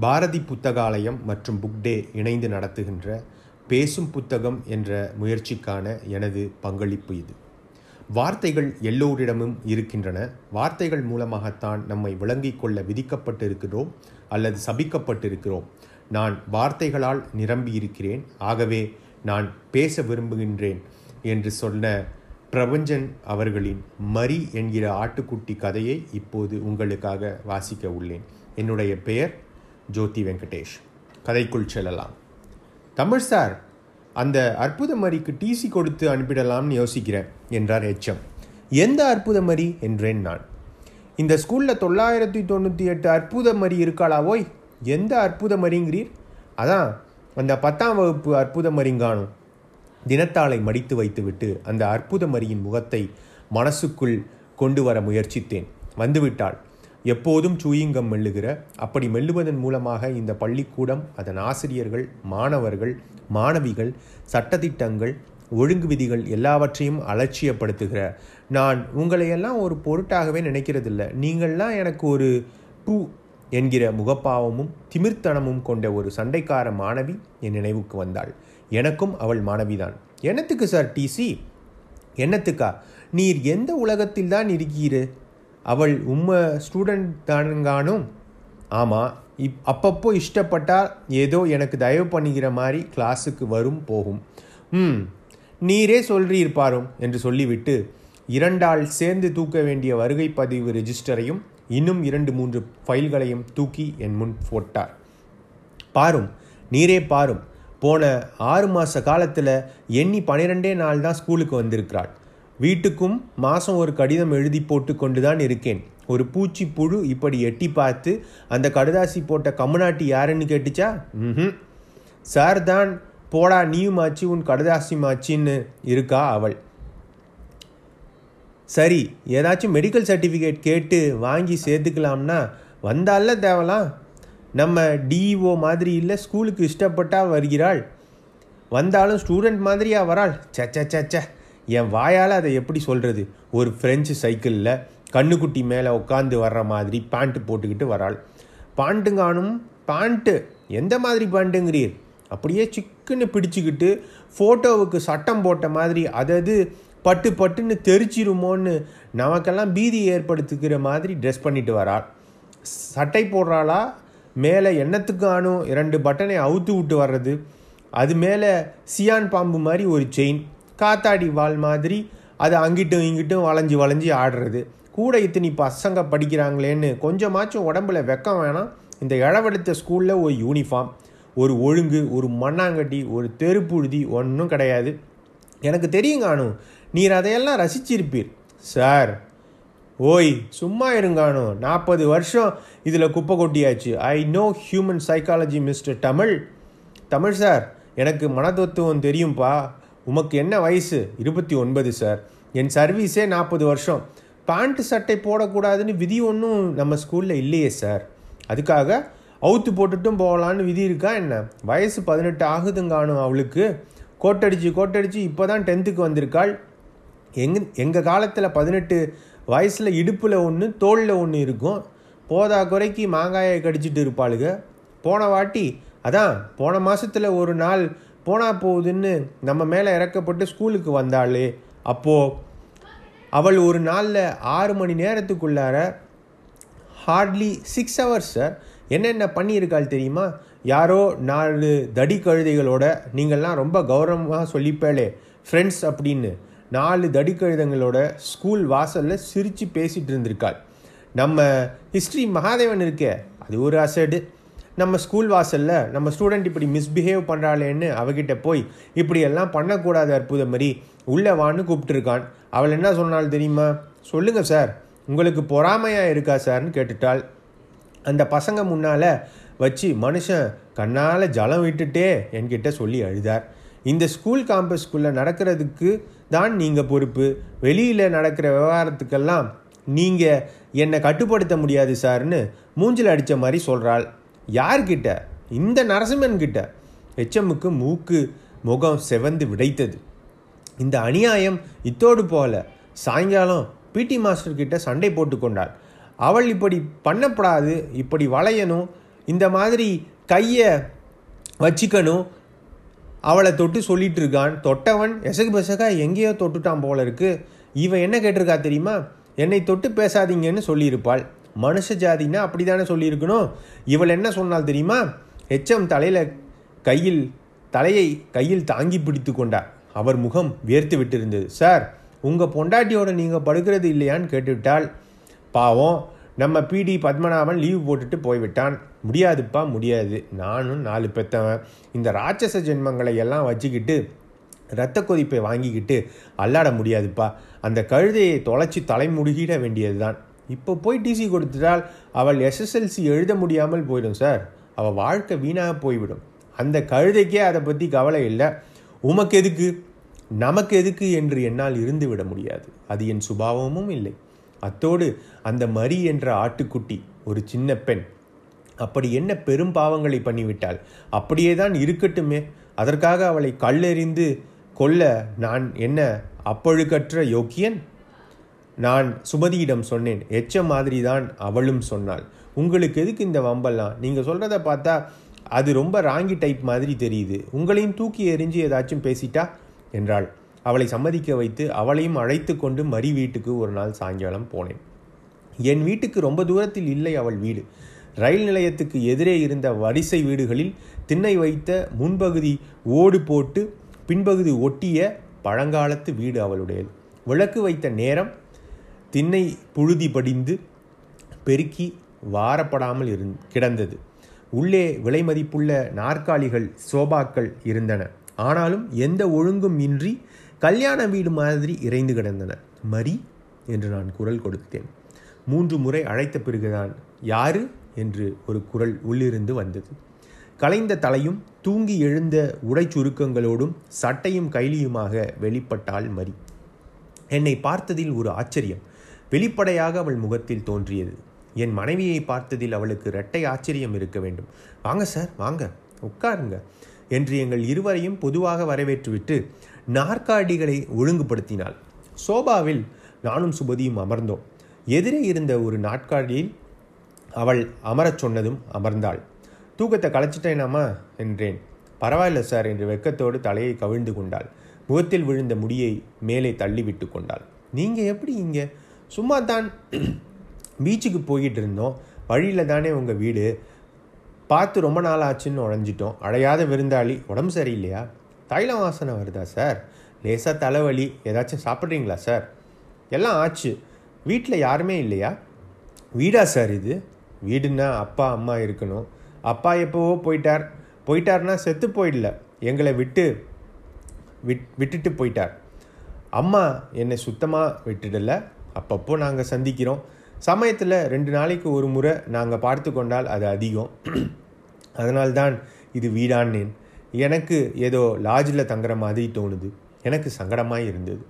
பாரதி புத்தகாலயம் மற்றும் book day இணைந்து நடத்துகின்ற பேசும் புத்தகம் என்ற முயற்சிக்கான எனது பங்களிப்பு இது. வார்த்தைகள் எல்லோரிடமும் இருக்கின்றன. வார்த்தைகள் மூலமாகத்தான் நம்மை விளங்கிக் கொள்ள விதிக்கப்பட்டிருக்கிறோம் அல்லது சபிக்கப்பட்டிருக்கிறோம். நான் வார்த்தைகளால் நிரம்பியிருக்கிறேன். ஆகவே நான் பேச விரும்புகின்றேன் என்று சொன்ன பிரபஞ்சன் அவர்களின் மரி என்கிற ஆட்டுக்குட்டி கதையை இப்போது உங்களுக்காக வாசிக்க உள்ளேன். என்னுடைய பெயர் ஜோதி வெங்கடேஷ். கதைக்குள் செல்லலாம். தமிழ் சார் அந்த அற்புத மரிக்கு டிசி கொடுத்து அனுப்பிடலாம்னு யோசிக்கிறேன் என்றார் எச்எம் எந்த அற்புத மரி என்றேன் நான். இந்த ஸ்கூலில் தொள்ளாயிரத்தி தொண்ணூற்றி எட்டு அற்புத மரி இருக்காளாவோய் எந்த அற்புத மரிங்கிறீர் அதான் அந்த பத்தாம் வகுப்பு அற்புத மரிங்கானும் தினத்தாளை மடித்து வைத்துவிட்டு அந்த அற்புத மரியின் முகத்தை மனசுக்குள் கொண்டு வர முயற்சித்தேன். வந்துவிட்டாள். எப்போதும் சூயிங்கம் மெல்லுகிற அப்படி மெல்லுவதன் மூலமாக இந்த பள்ளிக்கூடம் அதன் ஆசிரியர்கள் மாணவர்கள் மாணவிகள் சட்டத்திட்டங்கள் ஒழுங்கு விதிகள் எல்லாவற்றையும் அலட்சியப்படுத்துகிற. நான் உங்களையெல்லாம் ஒரு பொருட்டாகவே நினைக்கிறதில்ல. நீங்கள்லாம் எனக்கு ஒரு டூ என்கிற முகப்பாவமும் திமிர்த்தனமும் கொண்ட ஒரு சண்டைக்கார மாணவி என் நினைவுக்கு வந்தாள். எனக்கும் அவள் மாணவிதான். என்னத்துக்கு சார் டிசி என்னத்துக்கா? நீர் எந்த உலகத்தில் தான் இருக்கிறீர்? அவள் உம்ம ஸ்டூடெண்ட் தானுங்கானும் ஆமாம் இப் அப்பப்போ இஷ்டப்பட்டால் ஏதோ எனக்கு தயவு பண்ணிக்கிற மாதிரி கிளாஸுக்கு வரும் போகும். ம் நீரே சொல்றீர் பாரும் என்று சொல்லிவிட்டு இரண்டாள் சேர்ந்து தூக்க வேண்டிய வருகை பதிவு ரெஜிஸ்டரையும் இன்னும் இரண்டு மூன்று ஃபைல்களையும் தூக்கி என் முன் போட்டார். பாரும் நீரே பாரும். போன ஆறு மாத காலத்தில் எண்ணி பன்னிரெண்டே நாள் தான் ஸ்கூலுக்கு வந்திருக்கிறாள். வீட்டுக்கும் மாதம் ஒரு கடிதம் எழுதி போட்டு கொண்டு தான் இருக்கேன். ஒரு பூச்சி புழு இப்படி எட்டி பார்த்து அந்த கடுதாசி போட்ட கம்முனாட்டி யாருன்னு கேட்டுச்சா? ம் சார் தான் போடா நீயும் ஆச்சு உன் கடுதாசி மாச்சின்னு இருக்கா அவள். சரி ஏதாச்சும் மெடிக்கல் சர்டிஃபிகேட் கேட்டு வாங்கி சேர்த்துக்கலாம்னா வந்தால தேவலாம். நம்ம டிஇஓ மாதிரி இல்லை ஸ்கூலுக்கு இஷ்டப்பட்டா வருகிறாள். வந்தாலும் ஸ்டூடெண்ட் மாதிரியா வராள். சச்ச சச்ச என் வாயால் அதை எப்படி சொல்கிறது ஒரு ஃப்ரெஞ்சு சைக்கிளில் கண்ணுக்குட்டி மேலே உட்காந்து வர்ற மாதிரி பேண்ட்டு போட்டுக்கிட்டு வராள். பாண்ட்டுங்கானும் பேண்ட்டு எந்த மாதிரி பேண்ட்டுங்கிறீர் அப்படியே சிக்குன்னு பிடிச்சிக்கிட்டு ஃபோட்டோவுக்கு சட்டம் போட்ட மாதிரி அதது பட்டு பட்டுன்னு தெரிச்சிருமோன்னு நமக்கெல்லாம் பீதி ஏற்படுத்திக்கிற மாதிரி ட்ரெஸ் பண்ணிட்டு வராள். சட்டை போடுறாளா? மேலே எண்ணத்துக்கானும் இரண்டு பட்டனை அவுத்து விட்டு வர்றது. அது மேலே சியான் பாம்பு மாதிரி ஒரு செயின் காத்தாடி வால் மாதிரி அது அங்கிட்டும் இங்கிட்டும் வளைஞ்சி வளைஞ்சி ஆடுறது. கூட இத்தனி பசங்க படிக்கிறாங்களேன்னு கொஞ்சமாச்சும் உடம்புல வெக்கம் வேணாம். இந்த இழவெடுத்த ஸ்கூலில் ஒரு யூனிஃபார்ம் ஒரு ஒழுங்கு ஒரு மண்ணாங்கட்டி ஒரு தெருப்புழுதி ஒன்றும் கிடையாது. எனக்கு தெரியும் அனு நீர் அதையெல்லாம் ரசிச்சிருப்பீர். சார் ஓய் சும்மா இருங்கானோ நாற்பது வருஷம் இதில் குப்பை கொட்டியாச்சு. I know human psychology mister Tamil. Tamil sir எனக்கு மனதத்துவம் தெரியும்ப்பா உமக்கு என்ன வயசு? இருபத்தி ஒன்பது சார். என் சர்வீஸே நாற்பது வருஷம். பேண்ட் சட்டை போடக்கூடாதுன்னு விதி ஒன்றும் நம்ம ஸ்கூலில் இல்லையே சார். அதுக்காக அவுத்து போட்டுட்டும் போகலான்னு விதி இருக்கா என்ன? வயசு பதினெட்டு ஆகுதுங்கானும் அவளுக்கு. கோட்டடிச்சு கோட்டடிச்சு இப்போ தான் டென்த்துக்கு வந்திருக்காள். எங் எங்கள் காலத்தில் பதினெட்டு வயசில் இடுப்பில் ஒன்று தோளில் ஒன்று இருக்கும். போதா குறைக்கு மாங்காயை கடிச்சிட்டு இருப்பாளுங்க போன வாட்டி அதான் போன மாதத்தில் ஒரு நாள் போனா போகுதுன்னு நம்ம மேலே இறக்கப்பட்டு ஸ்கூலுக்கு வந்தாளே. அப்போது அவள் ஒரு நாளில் ஆறு மணி நேரத்துக்குள்ளார ஹார்ட்லி சிக்ஸ் ஹவர்ஸ் சார் என்னென்ன பண்ணியிருக்காள் தெரியுமா? யாரோ நாலு தடி கழுதைகளோட நீங்கள்லாம் ரொம்ப கௌரவமாக சொல்லிப்பேளே ஃப்ரெண்ட்ஸ் அப்படின்னு. நாலு தடி கழுதங்களோட ஸ்கூல் வாசலில் சிரித்து பேசிகிட்டு இருந்திருக்காள். நம்ம ஹிஸ்ட்ரி மகாதேவன் இருக்கே அது ஒரு அசடு நம்ம ஸ்கூல் வாசலில் நம்ம ஸ்டூடெண்ட் இப்படி மிஸ்பிஹேவ் பண்ணுறாளேன்னு அவகிட்ட போய் இப்படியெல்லாம் பண்ணக்கூடாது அற்புத மாதிரி உள்ளே வான்னு கூப்பிட்டுருக்கான். அவள் என்ன சொன்னாள் தெரியுமா? சொல்லுங்கள் சார் உங்களுக்கு பொறாமையாக இருக்கா சார்னு கேட்டுட்டாள். அந்த பசங்க முன்னால் வச்சு மனுஷன் கண்ணால் ஜலம் விட்டுட்டே என்கிட்ட சொல்லி அழுதார். இந்த ஸ்கூல் காம்பஸ்குள்ளே நடக்கிறதுக்கு தான் நீங்கள் பொறுப்பு. வெளியில் நடக்கிற விவகாரத்துக்கெல்லாம் நீங்கள் என்னை கட்டுப்படுத்த முடியாது சார்னு மூஞ்சில் அடித்த மாதிரி சொல்கிறாள் யார்கிட்ட? இந்த நரசிம்மன் கிட்ட எச்எம்முக்கு மூக்கு முகம் செவந்து விடைத்தது இந்த அநியாயம் இத்தோடு போல சாயங்காலம் பிடி மாஸ்டர் கிட்ட சண்டை போட்டு கொண்டாள். அவள் இப்படி பண்ணப்படாது இப்படி வளையணும் இந்த மாதிரி கையை வச்சுக்கணும் அவளை தொட்டு சொல்லிட்டு இருக்கான். தொட்டவன் எசகு பெசகா எங்கேயோ தொட்டுட்டான் போல இருக்கு. இவன் என்ன கேட்டிருக்கா தெரியுமா? என்னை தொட்டு பேசாதீங்கன்னு சொல்லியிருப்பாள். மனுஷ ஜாதின்னா அப்படி தானே சொல்லியிருக்கணும். இவள் என்ன சொன்னால் தெரியுமா? எச்சம் தலையில் கையில் தலையை கையில் தாங்கி பிடித்து கொண்டார் அவர் முகம் வேர்த்து விட்டிருந்தது. சார் உங்கள் பொண்டாட்டியோட நீங்கள் படுக்கிறது இல்லையான்னு கேட்டுவிட்டால் பாவம் நம்ம பிடி பத்மநாபன் லீவு போட்டுட்டு போய்விட்டான். முடியாதுப்பா முடியாது. நானும் நாலு பெத்தவன். இந்த ராட்சச ஜென்மங்களை எல்லாம் வச்சுக்கிட்டு இரத்த கொதிப்பை வாங்கிக்கிட்டு அல்லாட முடியாதுப்பா. அந்த கழுதையை தொலைச்சி தலைமுடுகிட வேண்டியது தான் இப்போ போய் டிசி கொடுத்துட்டால் அவள் எஸ்எஸ்எல்சி எழுத முடியாமல் போயிடும் சார் அவள் வாழ்க்கை வீணாக போய்விடும். அந்த கழுதைக்கே அதை பற்றி கவலை இல்லை. உமக்கு எதுக்கு? நமக்கு எதுக்கு என்று என்னால் இருந்து விட முடியாது. அது என் சுபாவமும் இல்லை. அத்தோடு அந்த மரி என்ற ஆட்டுக்குட்டி ஒரு சின்ன பெண் அப்படி என்ன பெரும் பாவங்களை பண்ணிவிட்டாள்? அப்படியே தான் இருக்கட்டுமே. அதற்காக அவளை கல்லெறிந்து கொல்ல நான் என்ன அப்பழுக்கற்ற யோக்கியன்? நான் சுமதியிடம் சொன்னேன் எச்ச மாதிரி தான் அவளும் சொன்னாள். உங்களுக்கு எதுக்கு இந்த வம்பெல்லாம்? நீங்கள் சொல்கிறத பார்த்தா அது ரொம்ப ராங்கி டைப் மாதிரி தெரியுது. உங்களையும் தூக்கி எறிஞ்சு ஏதாச்சும் பேசிட்டா? என்றாள். அவளை சம்மதிக்க வைத்து அவளையும் அழைத்து கொண்டு மறி வீட்டுக்கு ஒரு நாள் சாயங்காலம் போனேன். என் வீட்டுக்கு ரொம்ப தூரத்தில் இல்லை அவள் வீடு. ரயில் நிலையத்துக்கு எதிரே இருந்த வரிசை வீடுகளில் திண்ணை வைத்த முன்பகுதி ஓடு போட்டு பின்பகுதி ஒட்டிய பழங்காலத்து வீடு அவளுடையது. விளக்கு வைத்த நேரம் திண்ணை புழுதி படிந்து பெருக்கி வாரப்படாமல் இருந் கிடந்தது. உள்ளே விலை மதிப்புள்ள நாற்காலிகள் சோபாக்கள் இருந்தன. ஆனாலும் எந்த ஒழுங்கும் இன்றி கல்யாண வீடு மாதிரி இறைந்து கிடந்தன. மரி என்று நான் குரல் கொடுத்தேன். மூன்று முறை அழைத்த பிறகுதான் யாரு என்று ஒரு குரல் உள்ளிருந்து வந்தது. கலைந்த தலையும் தூங்கி எழுந்த உடை சுருக்கங்களோடும் சட்டையும் கைலியுமாக வெளிப்பட்டாள் மரி. என்னை பார்த்ததில் ஒரு ஆச்சரியம். வெளிப்படையாக அவள் முகத்தில் தோன்றியது. என் மனைவியை பார்த்ததில் அவளுக்கு இரட்டை ஆச்சரியம் இருக்க வேண்டும். வாங்க சார் வாங்க. உட்காருங்க என்று எங்கள் இருவரையும் பொதுவாக வரவேற்றுவிட்டு நாற்காடிகளை ஒழுங்குபடுத்தினாள். சோபாவில் நானும் சுபதியும் அமர்ந்தோம். எதிரே இருந்த ஒரு நாட்காலியில் அவள் அமரச் சொன்னதும் அமர்ந்தாள். தூக்கத்தை களைச்சிட்டேனாமா என்றேன். பரவாயில்ல சார் என்று வெக்கத்தோடு தலையை கவிழ்ந்து கொண்டாள். முகத்தில் விழுந்த முடியை மேலே தள்ளிவிட்டு கொண்டாள். நீங்கள் எப்படி இங்கே சும்மா தான் பீச்சுக்கு போய்கிட்டு இருந்தோம் வழியில் தானே உங்கள் வீடு. பார்த்து ரொம்ப நாள் ஆச்சுன்னு உழைஞ்சிட்டோம் அழையாத விருந்தாளி. உடம்பு சரியில்லையா? தைலம் வாசனை வருதா சார்? லேசாக தலைவலி. ஏதாச்சும் சாப்பிட்றீங்களா சார்? எல்லாம் ஆச்சு. வீட்டில் யாருமே இல்லையா? வீடா சார் இது? வீடுன்னா அப்பா அம்மா இருக்கணும். அப்பா எப்போவோ போயிட்டார். போயிட்டார்னா செத்து போயிடல. எங்களை விட்டு விட் விட்டுட்டு போயிட்டார். அம்மா என்னை சுத்தமாக விட்டுடல. அப்பப்போ நாங்கள் சந்திக்கிறோம். சமயத்தில் ரெண்டு நாளைக்கு ஒரு முறை நாங்கள் பார்த்து கொண்டால் அது அதிகம். அதனால்தான் இது வீடான்னேன். எனக்கு ஏதோ லாட்ஜில் தங்குற மாதிரி தோணுது. எனக்கு சங்கடமாக இருந்தது.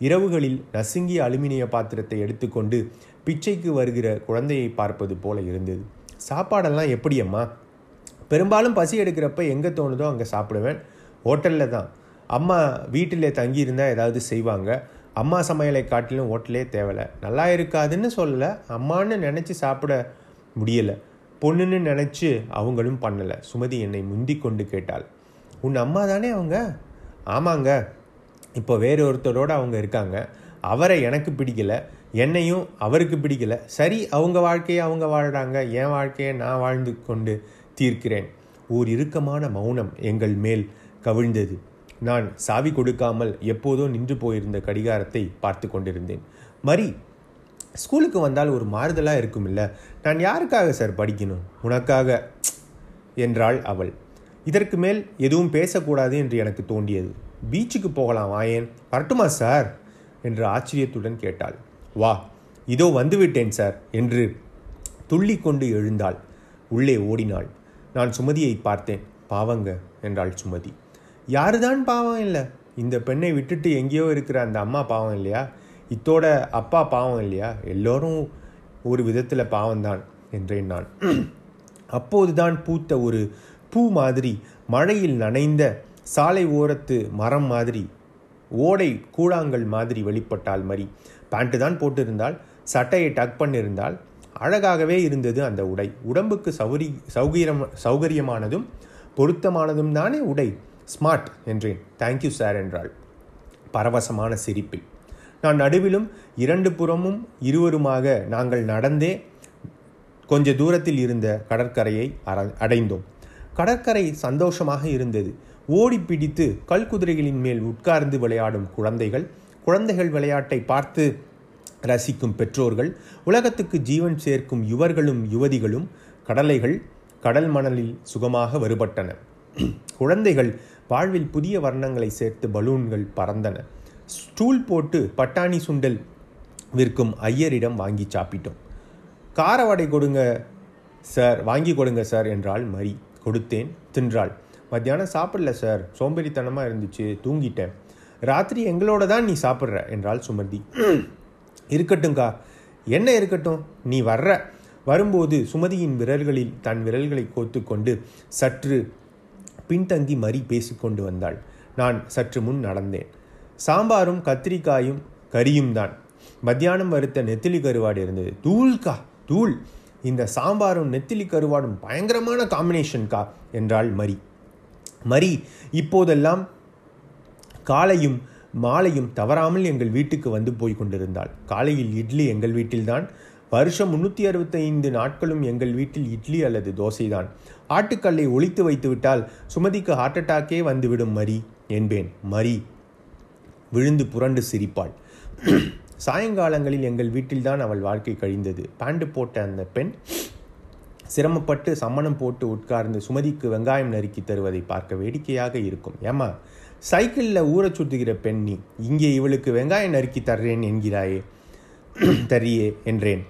இரவுகளில் நசுங்கிய அலுமினிய பாத்திரத்தை எடுத்துக்கொண்டு பிச்சைக்கு வருகிற குழந்தையை பார்ப்பது போல இருந்தது. சாப்பாடெல்லாம் எப்படி அம்மா? பெரும்பாலும் பசி எடுக்கிறப்ப எங்கே தோணுதோ அங்கே சாப்பிடுவேன். ஹோட்டலில் தான். அம்மா வீட்டில் தங்கியிருந்தால் ஏதாவது செய்வாங்க. அம்மா சமையலை காட்டிலும் ஹோட்டலே தேவலை. நல்லா இருக்காதுன்னு சொல்லலை அம்மான்னு நினச்சி சாப்பிட முடியலை. பொண்ணுன்னு நினச்சி அவங்களும் பண்ணலை. சுமதி என்னை முந்தி கொண்டு கேட்டாள். உன் அம்மா தானே அவங்க? ஆமாங்க. இப்போ வேறு ஒருத்தரோடு அவங்க இருக்காங்க. அவரை எனக்கு பிடிக்கல. என்னையும் அவருக்கு பிடிக்கல. சரி அவங்க வாழ்க்கையை அவங்க வாழ்கிறாங்க என் வாழ்க்கையை நான் வாழ்ந்து கொண்டு தீர்க்கிறேன். ஓர் இறுக்கமான மௌனம் எங்கள் மேல் கவிழ்ந்தது. நான் சாவி கொடுக்காமல் எப்போதோ நின்று போயிருந்த கடிகாரத்தை பார்த்து கொண்டிருந்தேன். மரி ஸ்கூலுக்கு வந்தால் ஒரு மாறுதலாக இருக்கும் இல்லை நான் யாருக்காக சார் படிக்கணும்? உனக்காக என்றாள் அவள். இதற்கு மேல் எதுவும் பேசக்கூடாது என்று எனக்கு தோண்டியது பீச்சுக்கு போகலாம் வாயேன் வரட்டுமா சார்? என்று ஆச்சரியத்துடன் கேட்டாள். வா இதோ வந்துவிட்டேன் சார் என்று துள்ளி கொண்டு எழுந்தாள். உள்ளே ஓடினாள். நான் சுமதியை பார்த்தேன். பாவங்க என்றாள் சுமதி. யாருதான் பாவம் இல்லை. இந்த பெண்ணை விட்டுட்டு எங்கேயோ இருக்கிற அந்த அம்மா பாவம் இல்லையா? இத்தோட அப்பா பாவம் இல்லையா? எல்லோரும் ஒரு விதத்தில் பாவம்தான் என்றேன் நான் அப்போதுதான் பூத்த ஒரு பூ மாதிரி மழையில் நனைந்த சாலை ஓரத்து மரம் மாதிரி ஓடை கூழாங்கல் மாதிரி வெளிப்பட்டால் மறி பேண்ட்டு தான் போட்டிருந்தால் சட்டையை டக் பண்ணியிருந்தால் அழகாகவே இருந்தது அந்த உடை. உடம்புக்கு சௌரி சௌகரியம் சௌகரியமானதும் பொருத்தமானதும் தானே உடை. ஸ்மார்ட் என்றேன். தேங்க்யூ சார் என்றாள். பரவசமான சிரிப்பில். நான் நடுவிலும் இரண்டு புறமும் இருவருமாக நாங்கள் நடந்தே கொஞ்ச தூரத்தில் இருந்த கடற்கரையை அற- அடைந்தோம். கடற்கரை சந்தோஷமாக இருந்தது. ஓடி பிடித்து கல் குதிரைகளின் மேல் உட்கார்ந்து விளையாடும் குழந்தைகள் குழந்தைகள் விளையாட்டை பார்த்து ரசிக்கும் பெற்றோர்கள் உலகத்துக்கு ஜீவன் சேர்க்கும் யுவர்களும் யுவதிகளும் கடலைகள் கடல் மணலில் சுகமாக வருபட்டன. குழந்தைகள் வாழ்வில் புதிய வர்ணங்களை சேர்த்து பலூன்கள் பறந்தன. ஸ்டூல் போட்டு பட்டாணி சுண்டல் விற்கும் ஐயரிடம் வாங்கி சாப்பிட்டோம். கார வடை கொடுங்க சார் வாங்கி கொடுங்க சார் என்றாள் மரி. கொடுத்தேன் தின்றாள். மத்தியானம் சாப்பிடல சார். சோம்பேறித்தனமாக இருந்துச்சு தூங்கிட்டேன். ராத்திரி எங்களோட தான் நீ சாப்பிட்ற என்றாள் சுமதி. இருக்கட்டும்க்கா என்ன இருக்கட்டும் நீ வர்ற. வரும்போது சுமதியின் விரல்களில் தன் விரல்களை கோத்துக்கொண்டு சற்று பின்தங்கி மறி பேசிக்கொண்டு வந்தாள். நான் சற்று முன் நடந்தேன். சாம்பாரும் கத்திரிக்காயும் கறியும் தான் மத்தியானம் வறுத்த நெத்திலி கருவாடு இருந்தது. தூள்கா தூள். இந்த சாம்பாரும் நெத்திலி கருவாடும் பயங்கரமான காம்பினேஷன்கா என்றாள் மரி மரி இப்போதெல்லாம் காலையும் மாலையும் தவறாமல் எங்கள் வீட்டுக்கு வந்து போய் கொண்டிருந்தாள். காலையில் இட்லி எங்கள் வீட்டில்தான். வருஷம் முன்னூற்றி அறுபத்தைந்து நாட்களும் எங்கள் வீட்டில் இட்லி அல்லது தோசைதான். ஆட்டுக்கல்லை ஒழித்து வைத்துவிட்டால் சுமதிக்கு ஹார்ட் அட்டாக்கே வந்துவிடும் மரி என்பேன். மரி விழுந்து புரண்டு சிரிப்பாள். சாயங்காலங்களில் எங்கள் வீட்டில்தான் அவள் வாழ்க்கை கழிந்தது. பேண்டு போட்ட அந்த பெண் சிரமப்பட்டு சம்மணம் போட்டு உட்கார்ந்து சுமதிக்கு வெங்காயம் நறுக்கி தருவதை பார்க்க வேடிக்கையாக இருக்கும். ஏமா சைக்கிளில் ஊரை சுற்றுகிற பெண் நீ இங்கே இவளுக்கு வெங்காயம் நறுக்கி தர்றேன் என்கிறாயே தரியே என்றேன்.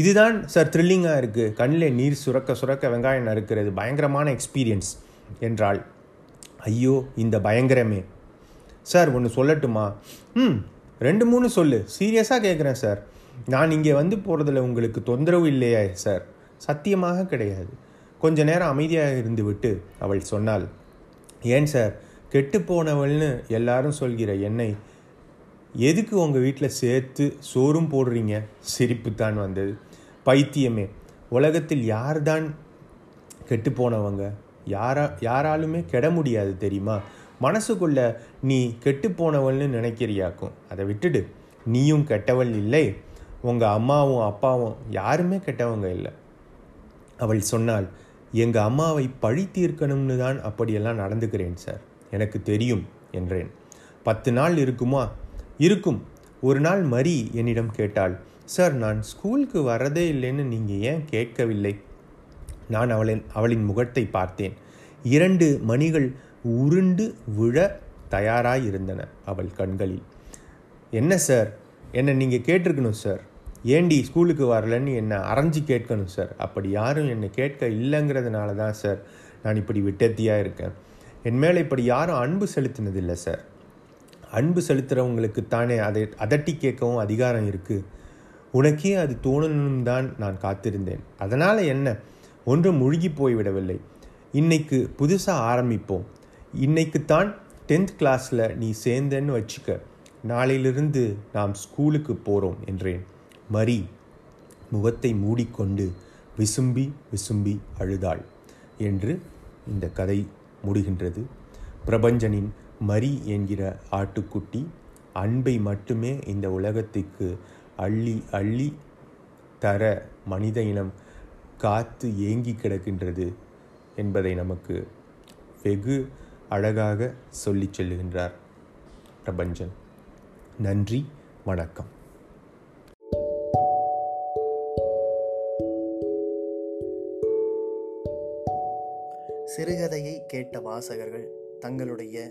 இதுதான் சார் த்ரில்லிங்காக இருக்குது கண்ணில் நீர் சுரக்க சுரக்க வெங்காயம் நறுக்கிறது. பயங்கரமான எக்ஸ்பீரியன்ஸ் என்றால் ஐயோ இந்த பயங்கரமே. சார் ஒன்று சொல்லட்டுமா? ம் ரெண்டு மூணு சொல்லு. சீரியஸாக கேட்குறேன் சார் நான் இங்கே வந்து போகிறதுல உங்களுக்கு தொந்தரவு இல்லையா சார் சத்தியமாக கிடையாது. கொஞ்ச நேரம் அமைதியாக இருந்துவிட்டு அவள் சொன்னாள். ஏன் சார் கெட்டு போனவள்னு எல்லாரும் சொல்கிற என்னை எதுக்கு உங்கள் வீட்டில் சேர்த்து சோறும் போடுறீங்க? சிரிப்பு தான் வந்தது. பைத்தியமே. உலகத்தில் யார்தான் கெட்டு போனவங்க யாரா யாராலுமே கெட முடியாது தெரியுமா? மனசுக்குள்ள நீ கெட்டு போனவள்னு நினைக்கிறியாக்கும். அதை விட்டுடு. நீயும் கெட்டவள் இல்லை. உங்கள் அம்மாவும் அப்பாவும் யாருமே கெட்டவங்க இல்லை. அவள் சொன்னாள் எங்கள் அம்மாவை பழி தீர்க்கணும்னு தான் அப்படியெல்லாம் நடந்துக்கிறேன் சார். எனக்கு தெரியும் என்றேன். பத்து நாள் இருக்குமா? இருக்கும். ஒரு நாள் மரி என்னிடம் கேட்டாள் சார் நான் ஸ்கூலுக்கு வரதே இல்லைன்னு நீங்கள் ஏன் கேட்கவில்லை? நான் அவளின் அவளின் முகத்தை பார்த்தேன். இரண்டு மணிகள் உருண்டு விழ தயாராயிருந்தன அவள் கண்களில். என்ன சார்? என்னை நீங்கள் கேட்டிருக்கணும் சார். ஏண்டி ஸ்கூலுக்கு வரலன்னு என்னை அரைஞ்சு கேட்கணும் சார். அப்படி யாரும் என்னை கேட்க இல்லைங்கிறதுனால தான் சார் நான் இப்படி விட்டத்தியாக இருக்கேன். என் மேலே இப்படி யாரும் அன்பு செலுத்தினதில்லை சார். அன்பு செலுத்துகிறவங்களுக்கு தானே அதை அதட்டி கேட்கவும் அதிகாரம் இருக்குது உனக்கே அது தோணணும் தான் நான் காத்திருந்தேன். அதனால் என்ன? ஒன்றும் முழுகி போய்விடவில்லை. இன்னைக்கு புதுசாக ஆரம்பிப்போம். இன்னைக்குத்தான் டென்த் கிளாஸில் நீ சேர்ந்தேன்னு வச்சுக்க. நாளையிலிருந்து நாம் ஸ்கூலுக்கு போகிறோம் என்றேன். மரி முகத்தை மூடிக்கொண்டு விசும்பி விசும்பி அழுதாள் என்று இந்த கதை முடிகின்றது. பிரபஞ்சனின் மரி என்கிற ஆட்டுக்குட்டி அன்பை மட்டுமே இந்த உலகத்துக்கு அள்ளி அள்ளி தர மனித இனம் காத்து ஏங்கி கிடக்கின்றது என்பதை நமக்கு வெகு அழகாக சொல்லிச் செல்லுகின்றார் பிரபஞ்சன். நன்றி வணக்கம். சிறுகதையை கேட்ட வாசகர்கள் தங்களுடைய